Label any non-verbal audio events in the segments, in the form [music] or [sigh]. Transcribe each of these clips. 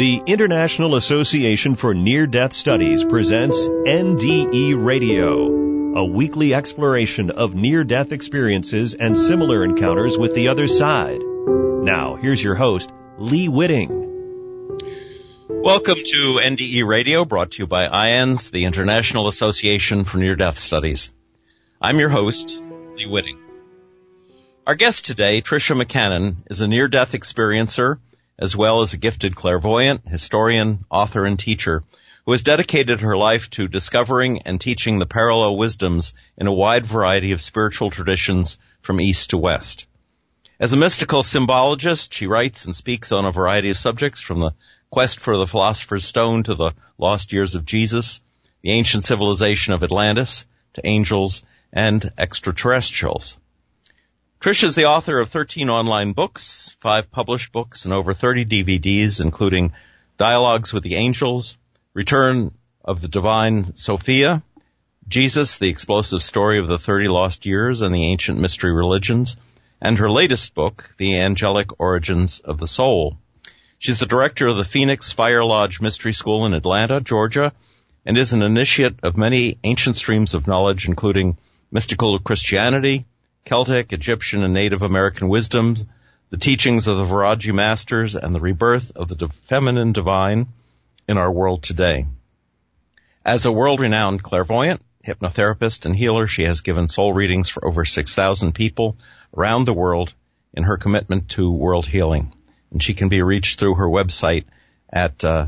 The International Association for Near Death Studies presents NDE Radio, a weekly exploration of near death experiences and similar encounters with the other side. Now, here's your host, Lee Witting. Welcome to NDE Radio, brought to you by IANDS, the International Association for Near Death Studies. I'm your host, Lee Witting. Our guest today, Tricia McCannon, is a near-death experiencer as well as a gifted clairvoyant, historian, author, and teacher who has dedicated her life to discovering and teaching the parallel wisdoms in a wide variety of spiritual traditions from east to west. As a mystical symbologist, she writes and speaks on a variety of subjects from the quest for the philosopher's stone to the lost years of Jesus, the ancient civilization of Atlantis, to angels and extraterrestrials. Trish is the author of 13 online books, five published books, and over 30 DVDs, including Dialogues with the Angels, Return of the Divine Sophia, Jesus, the explosive story of the 30 lost years and the ancient mystery religions, and her latest book, The Angelic Origins of the Soul. She's the director of the Phoenix Fire Lodge Mystery School in Atlanta, Georgia, and is an initiate of many ancient streams of knowledge, including mystical Christianity, Celtic, Egyptian, and Native American wisdoms, the teachings of the Vairagi masters, and the rebirth of the feminine divine in our world today. As a world-renowned clairvoyant, hypnotherapist, and healer, she has given soul readings for over 6,000 people around the world in her commitment to world healing. And she can be reached through her website at uh,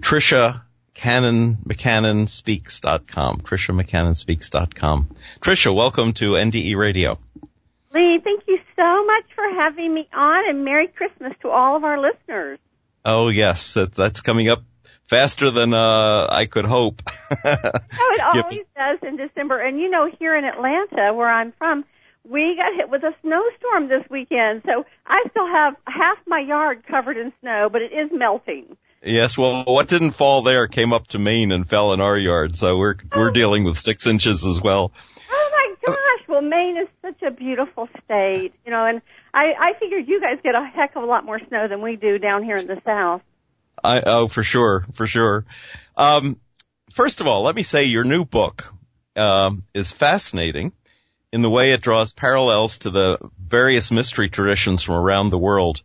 Tricia Cannon, McCannonspeaks.com. Tricia McCannonspeaks.com. Tricia, welcome to NDE Radio. Lee, thank you so much for having me on and Merry Christmas to all of our listeners. Oh yes, that, that's coming up faster than uh, I could hope. [laughs] oh, it always does in December. And you know, here in Atlanta, where I'm from, we got hit with a snowstorm this weekend. So I still have half my yard covered in snow, but it is melting. Yes, well, what didn't fall there came up to Maine and fell in our yard, so we're we're dealing with six inches as well. Oh my gosh! Well, Maine is such a beautiful state, you know, and I I figured you guys get a heck of a lot more snow than we do down here in the south. I oh for sure, for sure. Um, first of all, let me say your new book um, is fascinating in the way it draws parallels to the various mystery traditions from around the world.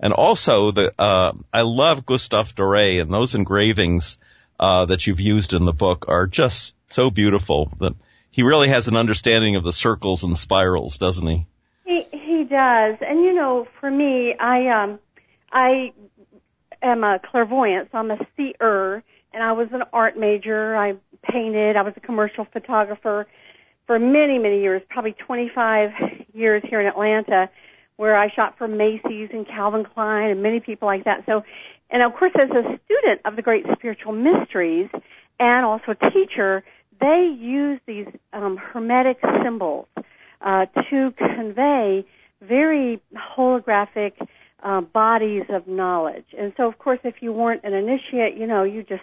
And also the, uh, I love Gustave Doré and those engravings, uh, that you've used in the book are just so beautiful that he really has an understanding of the circles and spirals, doesn't he? He, he does. And you know, for me, I, um, I am a clairvoyant, so I'm a seer, and I was an art major. I painted. I was a commercial photographer for many, many years, probably 25 years here in Atlanta where I shot for Macy's and Calvin Klein and many people like that. So, and of course, as a student of the great spiritual mysteries and also a teacher, they use these um, hermetic symbols uh, to convey very holographic uh, bodies of knowledge. And so, of course, if you weren't an initiate, you know, you just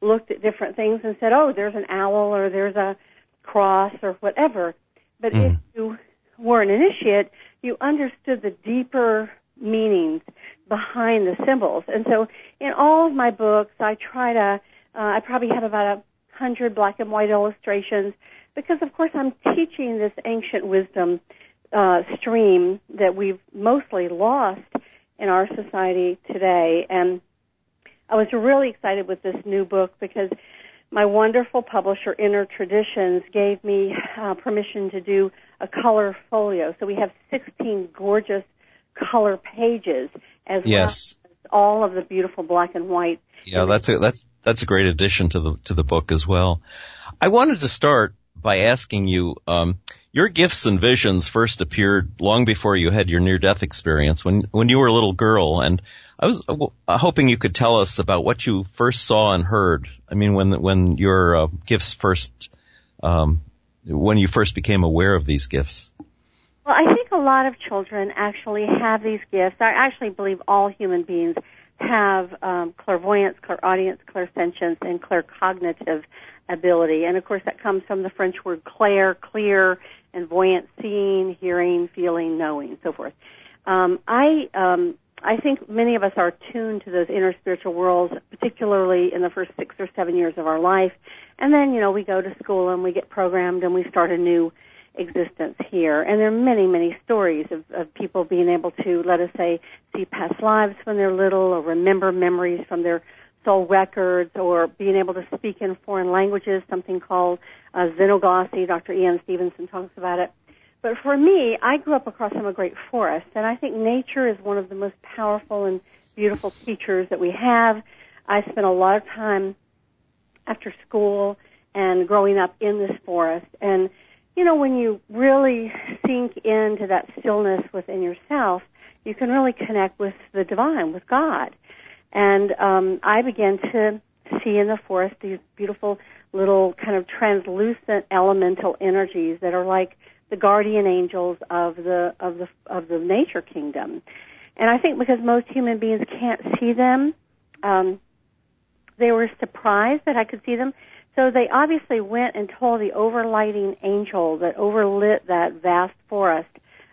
looked at different things and said, "Oh, there's an owl or there's a cross or whatever." But mm. if you were an initiate, you understood the deeper meanings behind the symbols. And so in all of my books, I try to, uh, I probably have about a hundred black and white illustrations because of course I'm teaching this ancient wisdom, uh, stream that we've mostly lost in our society today. And I was really excited with this new book because my wonderful publisher, Inner Traditions, gave me uh, permission to do a color folio. So we have 16 gorgeous color pages as yes. well as all of the beautiful black and white. Yeah, that's a that's that's a great addition to the to the book as well. I wanted to start by asking you, um, your gifts and visions first appeared long before you had your near death experience when when you were a little girl, and I was uh, hoping you could tell us about what you first saw and heard. I mean, when when your uh, gifts first um, when you first became aware of these gifts? Well, I think a lot of children actually have these gifts. I actually believe all human beings have um, clairvoyance, clairaudience, clairsentience, and claircognitive ability. And of course, that comes from the French word clair, clear, and voyant, seeing, hearing, feeling, knowing, so forth. Um, I um, I think many of us are tuned to those inner spiritual worlds, particularly in the first six or seven years of our life. And then, you know, we go to school and we get programmed and we start a new existence here. And there are many, many stories of, of people being able to, let us say, see past lives when they're little or remember memories from their soul records or being able to speak in foreign languages, something called uh, xenoglossy. Dr. Ian Stevenson talks about it. But for me, I grew up across a great forest, and I think nature is one of the most powerful and beautiful teachers that we have. I spent a lot of time after school and growing up in this forest, and you know, when you really sink into that stillness within yourself, you can really connect with the divine, with God. And um, I began to see in the forest these beautiful little kind of translucent elemental energies that are like the guardian angels of the of the of the nature kingdom. And I think because most human beings can't see them, um, they were surprised that I could see them. So they obviously went and told the overlighting angel that overlit that vast forest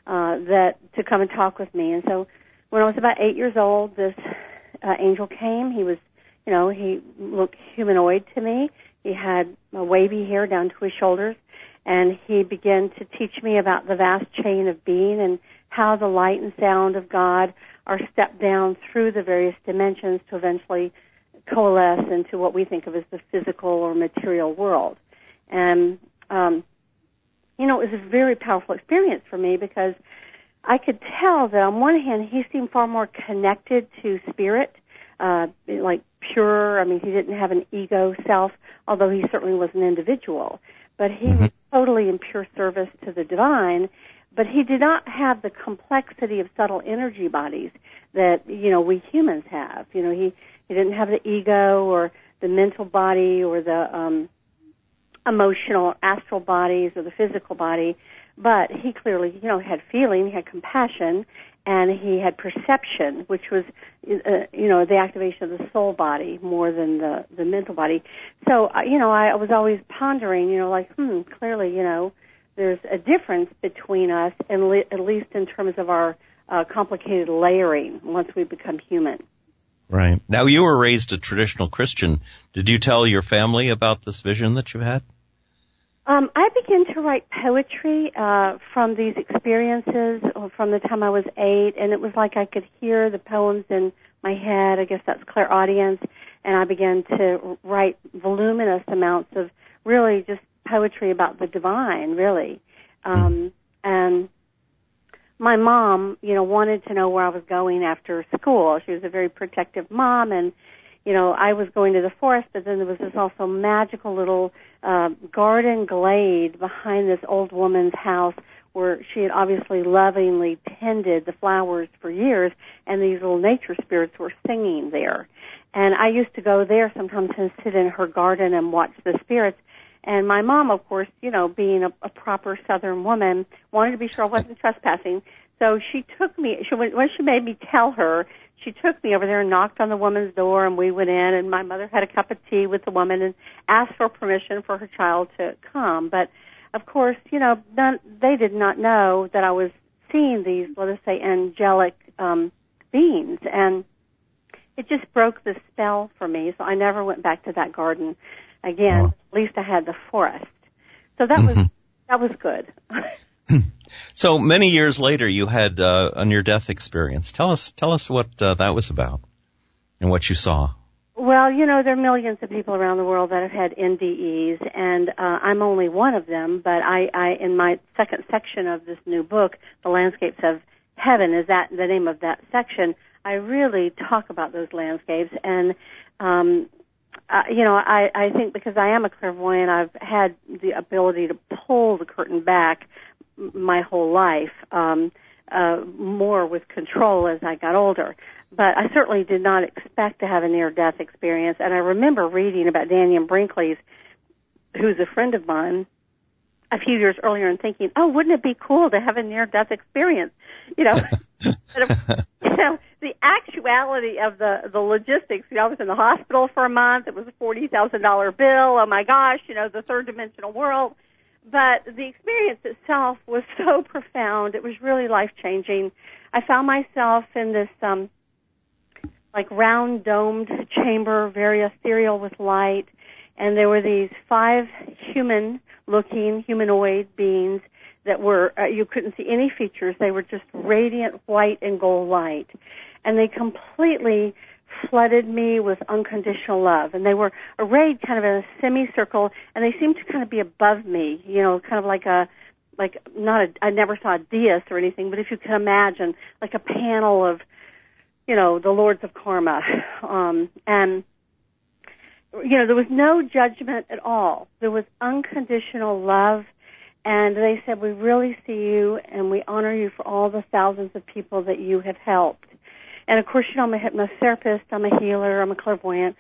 uh, that to come and talk with me. And so when I was about eight years old, this uh, angel came. He was, you know, he looked humanoid to me. He had a wavy hair down to his shoulders, and he began to teach me about the vast chain of being and how the light and sound of God are stepped down through the various dimensions to eventually coalesce into what we think of as the physical or material world. And, um, you know, it was a very powerful experience for me because I could tell that on one hand he seemed far more connected to spirit, uh, like pure. I mean, he didn't have an ego self, although he certainly was an individual. But he mm-hmm. was totally in pure service to the divine. But he did not have the complexity of subtle energy bodies that you know we humans have. You know, he he didn't have the ego or the mental body or the um, emotional astral bodies or the physical body, but he clearly, you know, had feeling, he had compassion, and he had perception, which was, uh, you know, the activation of the soul body more than the the mental body. So, uh, you know, I, was always pondering, you know, like, hmm, clearly, you know, there's a difference between us, and le- at least in terms of our uh, complicated layering once we become human. Right. Now you were raised a traditional Christian. Did you tell your family about this vision that you had? Um, I began to write poetry uh, from these experiences from the time I was eight, and it was like I could hear the poems in my head. I guess that's clairaudience, and I began to write voluminous amounts of really just poetry about the divine, really. Um, and my mom, you know, wanted to know where I was going after school. She was a very protective mom and you know, I was going to the forest, but then there was this also magical little uh, garden glade behind this old woman's house where she had obviously lovingly tended the flowers for years, and these little nature spirits were singing there. And I used to go there sometimes and sit in her garden and watch the spirits. And my mom, of course, you know, being a, a proper Southern woman, wanted to be sure I wasn't trespassing. So she took me. She when she made me tell her, she took me over there and knocked on the woman's door, and we went in. And my mother had a cup of tea with the woman and asked for permission for her child to come. But of course, you know, none, they did not know that I was seeing these, let us say, angelic um, beings, and it just broke the spell for me. So I never went back to that garden again. Oh. At least I had the forest. So that mm-hmm. was that was good. [laughs] so many years later, you had uh, a near-death experience. Tell us tell us what uh, that was about and what you saw. Well, you know, there are millions of people around the world that have had NDEs, and uh, I'm only one of them. But I, I, in my second section of this new book, "The Landscapes of Heaven," is that the name of that section. I really talk about those landscapes, and um, you know, I, I think because I am a clairvoyant, I've had the ability to pull the curtain back my whole life, um, uh, more with control as I got older. But I certainly did not expect to have a near-death experience. And I remember reading about Dannion Brinkley's, who's a friend of mine, a few years earlier and thinking, oh, wouldn't it be cool to have a near-death experience? You know, [laughs] you know, the actuality of the the logistics. You know, I was in the hospital for a month. It was a forty thousand dollar bill. Oh my gosh, you know, the third dimensional world. But the experience itself was so [laughs] profound. It was really life changing. I found myself in this um like round domed chamber, very ethereal with light, and there were these five human looking humanoid beings that were uh, you couldn't see any features. They were just radiant white and gold light, and they completely flooded me with unconditional love. And they were arrayed kind of in a semicircle, and they seemed to kind of be above me. You know, kind of like a like not a I never saw a dais or anything, but if you can imagine, like a panel of you know the lords of karma, [laughs] um, and you know there was no judgment at all. There was unconditional love and they said, we really see you and we honor you for all the thousands of people that you have helped. And of course, you know, I'm a hypnotherapist, I'm a healer, I'm a clairvoyant,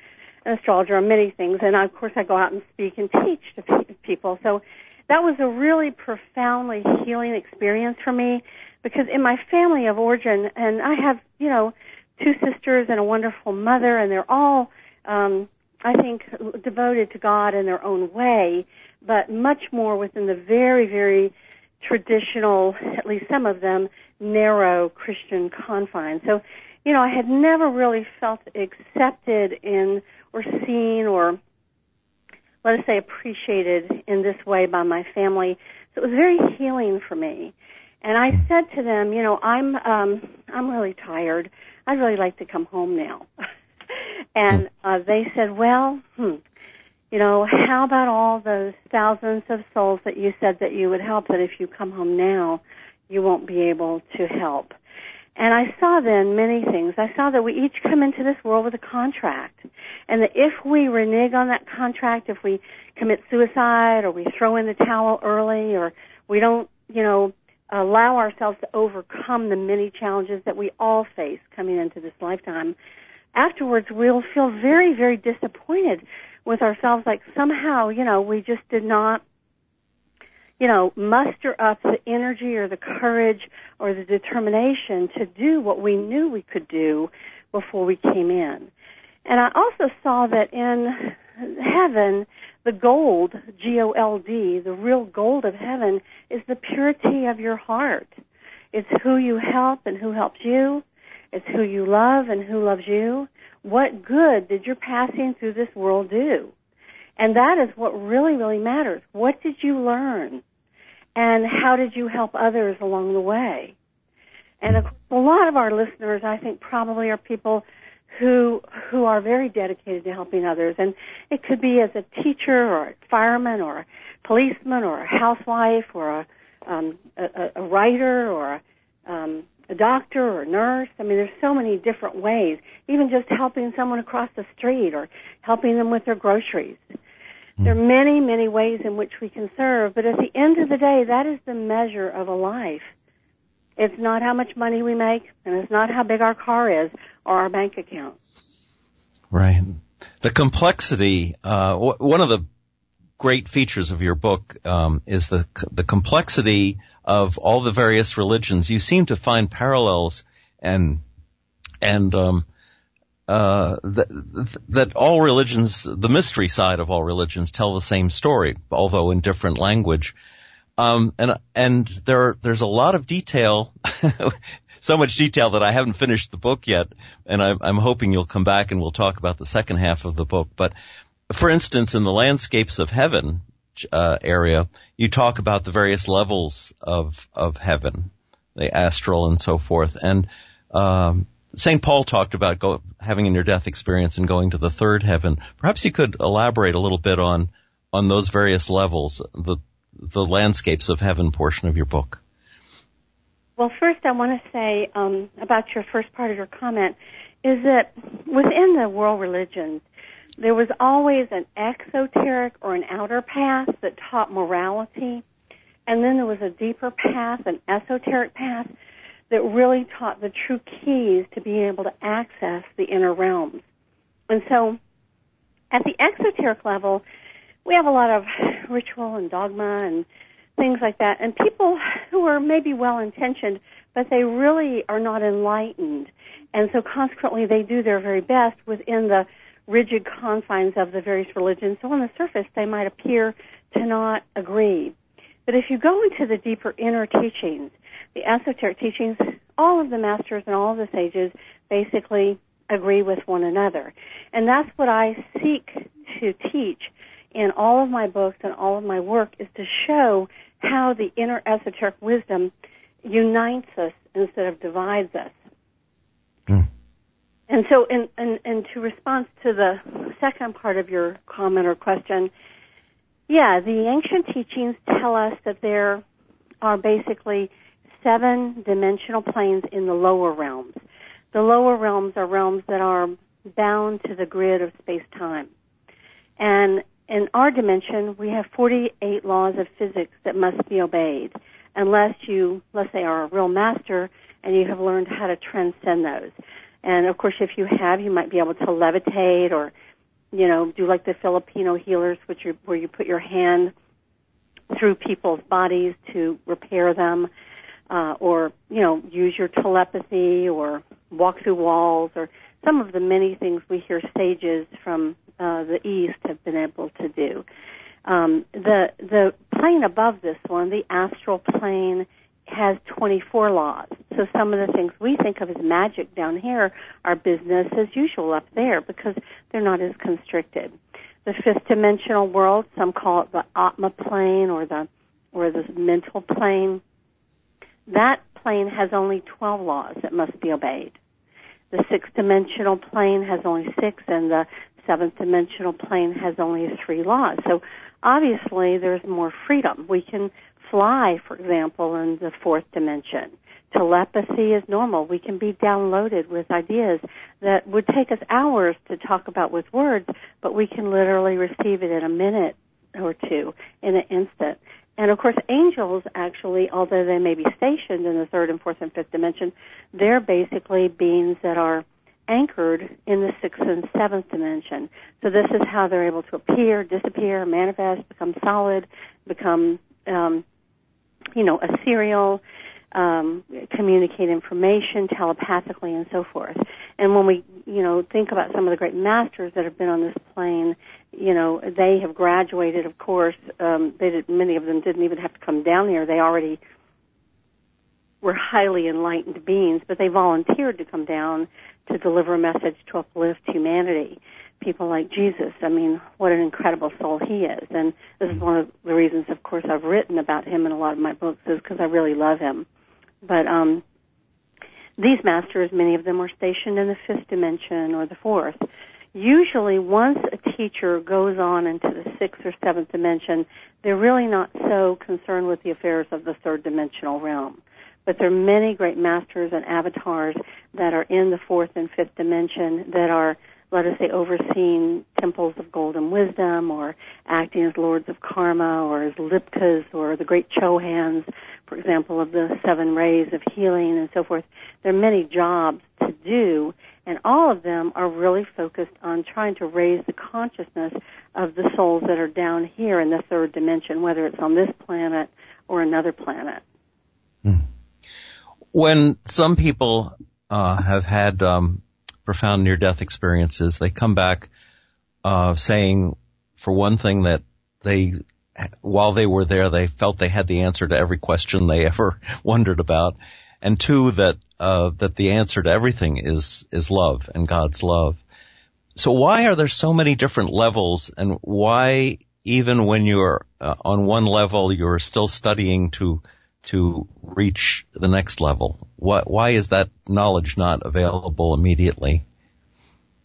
an astrologer, I'm many things. And of course, I go out and speak and teach to people. So that was a really profoundly healing experience for me because in my family of origin, and I have, you know, two sisters and a wonderful mother, and they're all, um, I think, devoted to God in their own way but much more within the very, very traditional, at least some of them, narrow Christian confines. So, you know, I had never really felt accepted in or seen or let us say appreciated in this way by my family. So it was very healing for me. And I said to them, you know, I'm um I'm really tired. I'd really like to come home now. [laughs] and uh they said, "Well, hmm, you know, how about all those thousands of souls that you said that you would help that if you come home now, you won't be able to help? And I saw then many things. I saw that we each come into this world with a contract. And that if we renege on that contract, if we commit suicide or we throw in the towel early or we don't, you know, allow ourselves to overcome the many challenges that we all face coming into this lifetime, afterwards we'll feel very, very disappointed with ourselves like somehow, you know, we just did not, you know, muster up the energy or the courage or the determination to do what we knew we could do before we came in. And I also saw that in heaven, the gold, G-O-L-D, the real gold of heaven is the purity of your heart. It's who you help and who helps you. It's who you love and who loves you what good did your passing through this world do? And that is what really, really matters. What did you learn? And how did you help others along the way? And a lot of our listeners, I think, probably are people who who are very dedicated to helping others. And it could be as a teacher or a fireman or a policeman or a housewife or a um, a, a writer or a, um, a doctor or a nurse. I mean, there's so many different ways. Even just helping someone across the street or helping them with their groceries. Mm. There are many, many ways in which we can serve, but at the end of the day, that is the measure of a life. It's not how much money we make, and it's not how big our car is or our bank account. Right. The complexity, uh, w- one of the great features of your book um, is the the complexity of all the various religions, you seem to find parallels and and um, uh, that, that all religions, the mystery side of all religions, tell the same story, although in different language. Um, and and there there's a lot of detail, [laughs] so much detail that I haven't finished the book yet, and I'm, I'm hoping you'll come back and we'll talk about the second half of the book. But for instance, in the landscapes of heaven, uh, area, you talk about the various levels of of heaven, the astral and so forth. And um, St. Paul talked about go, having a near death experience and going to the third heaven. Perhaps you could elaborate a little bit on on those various levels, the the landscapes of heaven portion of your book. Well, first I want to say um, about your first part of your comment is that within the world religions, there was always an exoteric or an outer path that taught morality, and then there was a deeper path, an esoteric path that really taught the true keys to being able to access the inner realms. And so, at the exoteric level, we have a lot of ritual and dogma and things like that, and people who are maybe well intentioned, but they really are not enlightened. And so consequently they do their very best within the rigid confines of the various religions. So on the surface, they might appear to not agree. But if you go into the deeper inner teachings, the esoteric teachings, all of the masters and all of the sages basically agree with one another. And that's what I seek to teach in all of my books and all of my work is to show how the inner esoteric wisdom unites us instead of divides us. And so, in, in, in to respond to the second part of your comment or question, yeah, the ancient teachings tell us that there are basically seven dimensional planes in the lower realms. The lower realms are realms that are bound to the grid of space-time. And in our dimension, we have 48 laws of physics that must be obeyed unless you, let's say, are a real master and you have learned how to transcend those. And of course, if you have, you might be able to levitate or, you know, do like the Filipino healers, which are, where you put your hand through people's bodies to repair them, uh, or, you know, use your telepathy or walk through walls or some of the many things we hear sages from uh, the East have been able to do. Um, the the plane above this one, the astral plane, has 24 laws. So some of the things we think of as magic down here are business as usual up there because they're not as constricted. The fifth dimensional world, some call it the Atma plane or the or the mental plane. That plane has only 12 laws that must be obeyed. The sixth dimensional plane has only six, and the seventh dimensional plane has only three laws. So obviously there's more freedom. We can fly, for example, in the fourth dimension. Telepathy is normal. We can be downloaded with ideas that would take us hours to talk about with words, but we can literally receive it in a minute or two, in an instant. And of course, angels actually, although they may be stationed in the third and fourth and fifth dimension, they're basically beings that are anchored in the sixth and seventh dimension. So this is how they're able to appear, disappear, manifest, become solid, become, um, you know, ethereal, um, communicate information telepathically, and so forth. And when we, you know, think about some of the great masters that have been on this plane, you know, they have graduated. Of course, um, they did, many of them didn't even have to come down here. They already were highly enlightened beings, but they volunteered to come down to deliver a message to uplift humanity. People like Jesus, I mean, what an incredible soul he is. And this is one of the reasons, of course, I've written about him in a lot of my books is because I really love him. But, um, these masters, many of them are stationed in the fifth dimension or the fourth. Usually once a teacher goes on into the sixth or seventh dimension, they're really not so concerned with the affairs of the third dimensional realm. But there are many great masters and avatars that are in the fourth and fifth dimension that are, let us say, overseeing temples of golden wisdom or acting as lords of karma or as lipikas or the great chohans, for example, of the seven rays of healing and so forth. There are many jobs to do and all of them are really focused on trying to raise the consciousness of the souls that are down here in the third dimension, whether it's on this planet or another planet. Hmm. When some people uh, have had um, profound near-death experiences, they come back uh, saying, for one thing, that they, while they were there, they felt they had the answer to every question they [laughs] ever wondered about, and two, that uh, that the answer to everything is is love and God's love. So why are there so many different levels, and why even when you're uh, on one level, you're still studying to to reach the next level? Why, why is that knowledge not available immediately?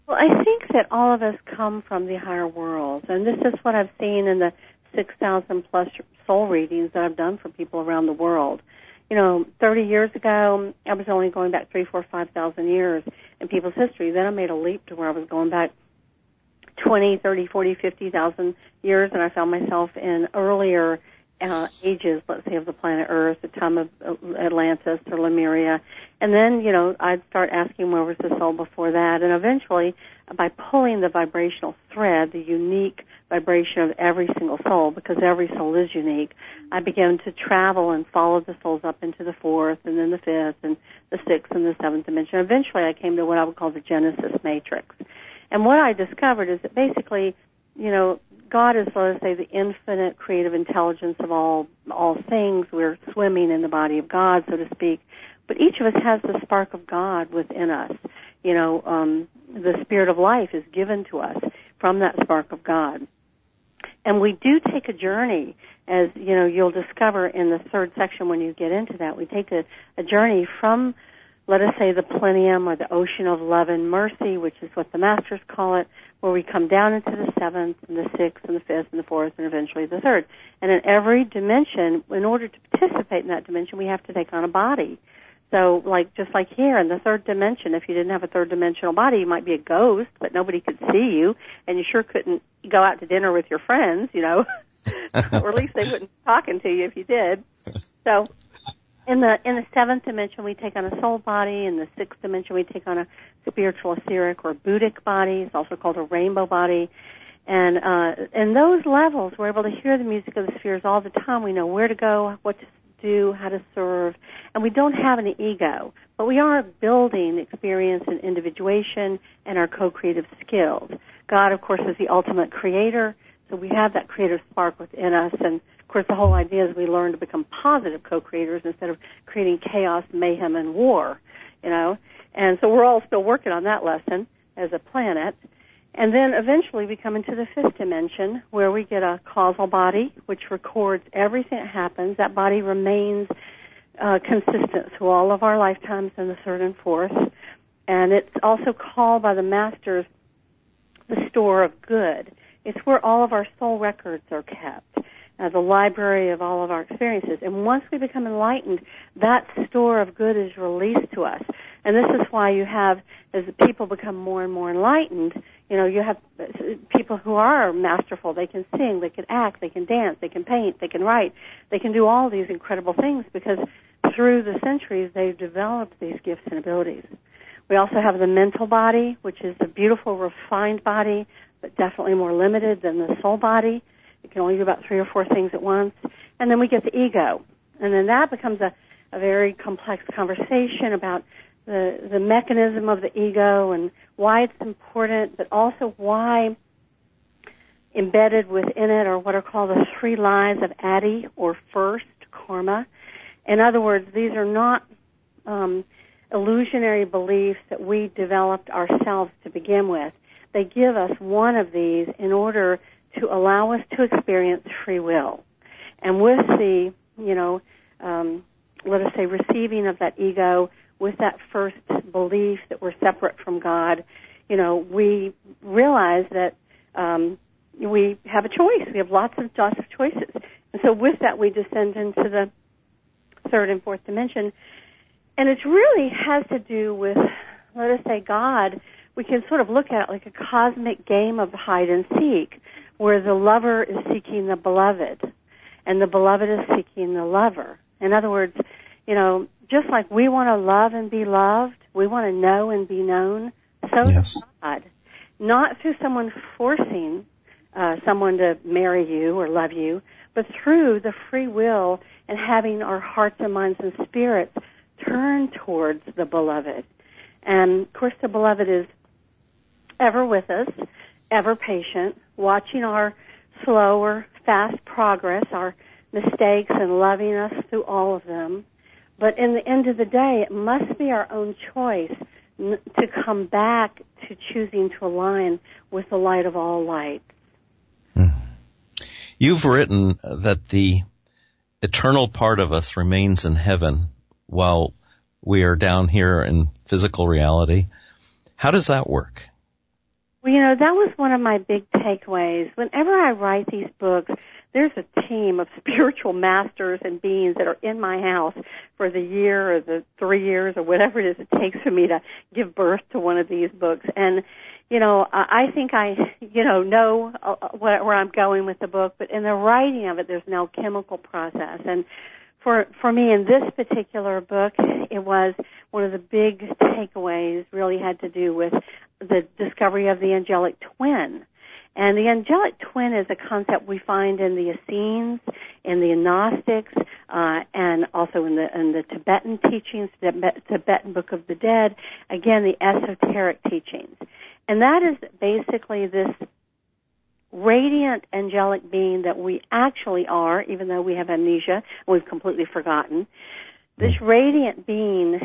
Well, I think that all of us come from the higher worlds, and this is what I've seen in the 6,000 plus soul readings that I've done for people around the world. You know, 30 years ago, I was only going back three, four, five thousand years in people's history. Then I made a leap to where I was going back 20, 30, 40, 50,000 years, and I found myself in earlier uh, ages, let's say, of the planet Earth, the time of Atlantis or Lemuria. And then, you know, I'd start asking where was the soul before that. And eventually, by pulling the vibrational thread, the unique vibration of every single soul, because every soul is unique, I began to travel and follow the souls up into the fourth and then the fifth and the sixth and the seventh dimension. Eventually, I came to what I would call the Genesis matrix. And what I discovered is that basically, you know, God is, let us say, the infinite creative intelligence of all all things. We're swimming in the body of God, so to speak. But each of us has the spark of God within us. You know, um, the spirit of life is given to us from that spark of God. And we do take a journey, as you know, you'll discover in the third section when you get into that. We take a, a journey from, let us say, the plenium or the ocean of love and mercy, which is what the masters call it, where we come down into the seventh and the sixth and the fifth and the fourth and eventually the third. And in every dimension, in order to participate in that dimension, we have to take on a body. So, like just like here in the third dimension, if you didn't have a third dimensional body, you might be a ghost, but nobody could see you, and you sure couldn't go out to dinner with your friends, you know, [laughs] or at least they wouldn't be talking to you if you did. So, in the in the seventh dimension, we take on a soul body. In the sixth dimension, we take on a spiritual etheric or Buddhic body. It's also called a rainbow body. And uh, in those levels, we're able to hear the music of the spheres all the time. We know where to go, what to do, how to serve, and we don't have an ego, but we are building experience and individuation and our co-creative skills. God, of course, is the ultimate creator, so we have that creative spark within us, and of course, the whole idea is we learn to become positive co-creators instead of creating chaos, mayhem, and war. You know, and so we're all still working on that lesson as a planet. And then eventually we come into the fifth dimension where we get a causal body which records everything that happens. That body remains uh, consistent through all of our lifetimes in the third and fourth. And it's also called by the masters the store of good. It's where all of our soul records are kept, uh, the library of all of our experiences. And once we become enlightened, that store of good is released to us. And this is why you have, as people become more and more enlightened, you know, you have uh, people who are masterful. They can sing, they can act, they can dance, they can paint, they can write, they can do all these incredible things because through the centuries they've developed these gifts and abilities. We also have the mental body, which is a beautiful, refined body, but definitely more limited than the soul body. It can only do about three or four things at once. And then we get the ego. And then that becomes a, a very complex conversation about the, the mechanism of the ego and why it's important, but also why embedded within it are what are called the three lies of Adi or first karma. In other words, these are not um, illusionary beliefs that we developed ourselves to begin with. They give us one of these in order to allow us to experience free will. And with the, you know, um, let us say receiving of that ego, with that first belief that we're separate from God, you know, we realize that um, we have a choice. We have lots of lots of choices, and so with that, we descend into the third and fourth dimension, and it really has to do with, let us say, God. We can sort of look at it like a cosmic game of hide and seek, where the lover is seeking the beloved, and the beloved is seeking the lover. In other words, you know, just like we want to love and be loved, we want to know and be known, so yes. does God. Not through someone forcing uh, someone to marry you or love you, but through the free will and having our hearts and minds and spirits turn towards the beloved. And of course, the beloved is ever with us, ever patient, watching our slow or fast progress, our mistakes, and loving us through all of them. But in the end of the day, it must be our own choice to come back to choosing to align with the light of all lights. Hmm. You've written that the eternal part of us remains in heaven while we are down here in physical reality. How does that work? Well, you know, that was one of my big takeaways. Whenever I write these books, there's a team of [laughs] spiritual masters and beings that are in my house for the year or the three years or whatever it is it takes for me to give birth to one of these books. And, you know, I think I, you know, know uh, uh, where I'm going with the book, but in the writing of it, there's no chemical process. And for, for me in this particular book, it was one of the big takeaways really had to do with the discovery of the angelic twin and the angelic twin is a concept we find in the Essenes, in the Gnostics, uh, and also in the in the Tibetan teachings, the Tibetan Book of the Dead. Again, the esoteric teachings, and that is basically this radiant angelic being that we actually are, even though we have amnesia and we've completely forgotten. This radiant being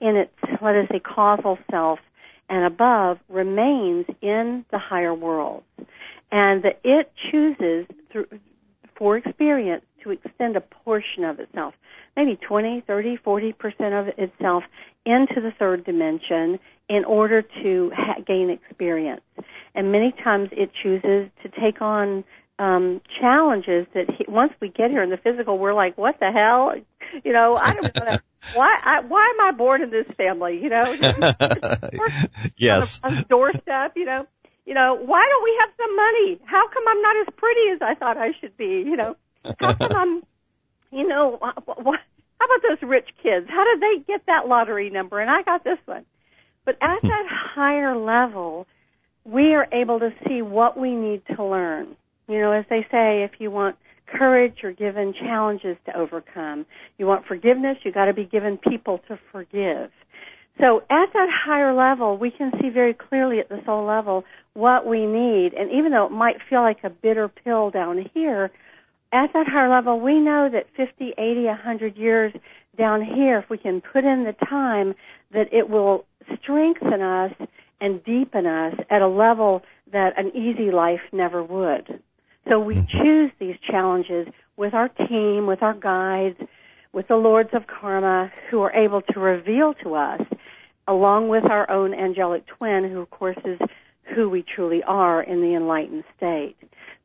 in its, let us say, causal self and above remains in the higher worlds. And that it chooses through, for experience to extend a portion of itself, maybe 20, 30, 40% of itself into the third dimension in order to ha- gain experience. And many times it chooses to take on um, challenges that he, once we get here in the physical, we're like, what the hell? You know, I don't know. [laughs] why, I, why am I born in this family? You know, [laughs] [laughs] yes. On the, doorstep, you know, you know, why don't we have some money? How come I'm not as pretty as I thought I should be? You know, how come I'm, you know, how about those rich kids? How did they get that lottery number? And I got this one. But at that higher level, we are able to see what we need to learn. You know, as they say, if you want courage, you're given challenges to overcome. You want forgiveness, you got to be given people to forgive. So at that higher level, we can see very clearly at the soul level what we need. And even though it might feel like a bitter pill down here, at that higher level, we know that 50, 80, 100 years down here, if we can put in the time, that it will strengthen us and deepen us at a level that an easy life never would. So we mm-hmm. choose these challenges with our team, with our guides, with the lords of karma who are able to reveal to us, along with our own angelic twin, who of course is who we truly are in the enlightened state.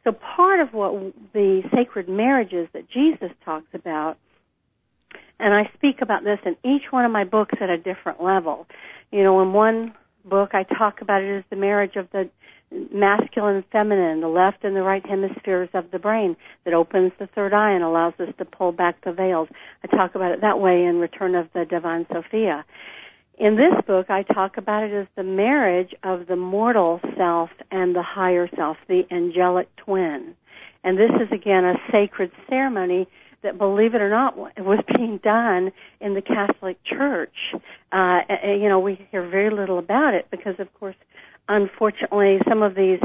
So part of what the sacred marriages that Jesus talks about, and I speak about this in each one of my books at a different level. You know, in one book I talk about it as the marriage of the masculine and feminine, the left and the right hemispheres of the brain that opens the third eye and allows us to pull back the veils. I talk about it that way in Return of the Divine Sophia. In this book, I talk about it as the marriage of the mortal self and the higher self, the angelic twin. And this is again a sacred ceremony that, believe it or not, was being done in the Catholic Church. Uh, you know, we hear very little about it because, of course, unfortunately, some of these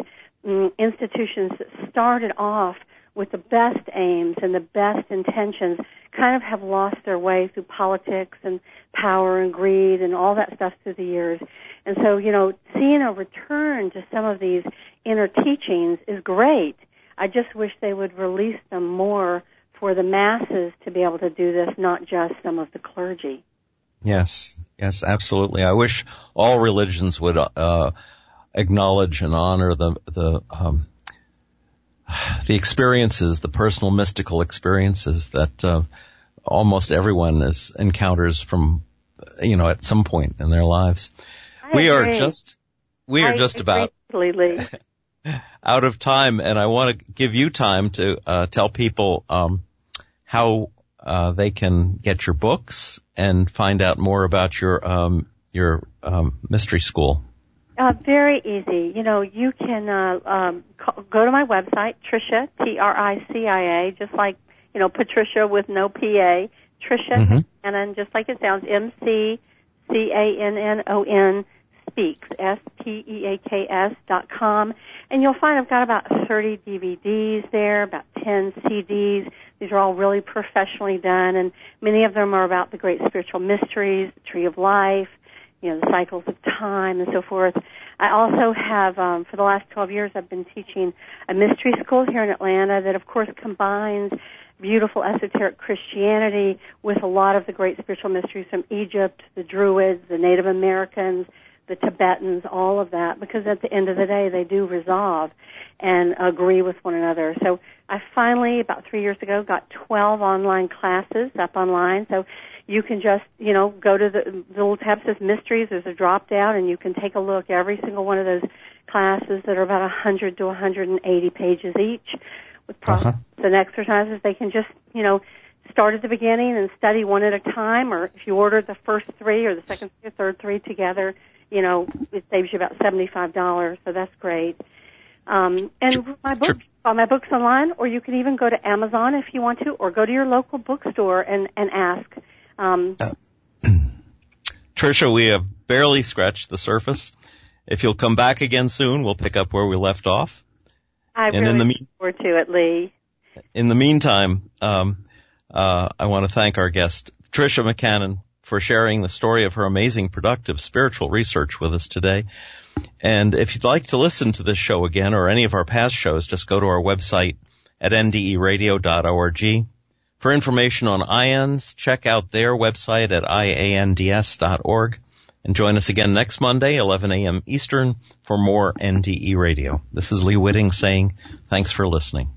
um, institutions that started off with the best aims and the best intentions kind of have lost their way through politics and power and greed and all that stuff through the years. And so, you know, seeing a return to some of these inner teachings is great. I just wish they would release them more for the masses to be able to do this, not just some of the clergy. Yes, yes, absolutely. I wish all religions would uh, acknowledge and honor the the um, the experiences, the personal mystical experiences that uh, almost everyone is encounters from you know at some point in their lives. I we agree. are just we are just about [laughs] out of time, and I want to give you time to uh, tell people um, how uh, they can get your books and find out more about your um, your um, mystery school. Uh, very easy. You know, you can uh, um, call, go to my website, Tricia T R I C I A, just like you know Patricia with no P A. Tricia Mhm. and then just like it sounds, M C C A N N O N speaks S P E A K S dot com, and you'll find I've got about 30 DVDs there, about 10 CDs. These are all really professionally done, and many of them are about the great spiritual mysteries, the Tree of Life, you know, the cycles of time and so forth. I also have, um, for the last 12 years, I've been teaching a mystery school here in Atlanta that, of course, combines beautiful esoteric Christianity with a lot of the great spiritual mysteries from Egypt, the Druids, the Native Americans, the Tibetans, all of that, because at the end of the day, they do resolve and agree with one another. So I finally, about three years ago, got 12 online classes up online. So you can just, you know, go to the, the little tab says mysteries. There's a drop down, and you can take a look every single one of those classes that are about 100 to 180 pages each with process Uh-huh. and exercises. They can just, you know, start at the beginning and study one at a time, or if you order the first three or the second or third three together, you know, it saves you about seventy-five dollars. So that's great. Um, and my books, Sure. buy my books online, or you can even go to Amazon if you want to, or go to your local bookstore and and ask. Um, [clears throat] Tricia, we have barely scratched the surface. If you'll come back again soon, we'll pick up where we left off. I And really in the mean- forward to it, Lee. In the meantime, um, uh, I want to thank our guest, Tricia McCannon, for sharing the story of her amazing productive spiritual research with us today. And if you'd like to listen to this show again or any of our past shows, just go to our website at nderadio.org. For information on IANDS, check out their website at iands.org and join us again next Monday, 11 a.m. Eastern for more NDE radio. This is Lee Witting saying thanks for listening.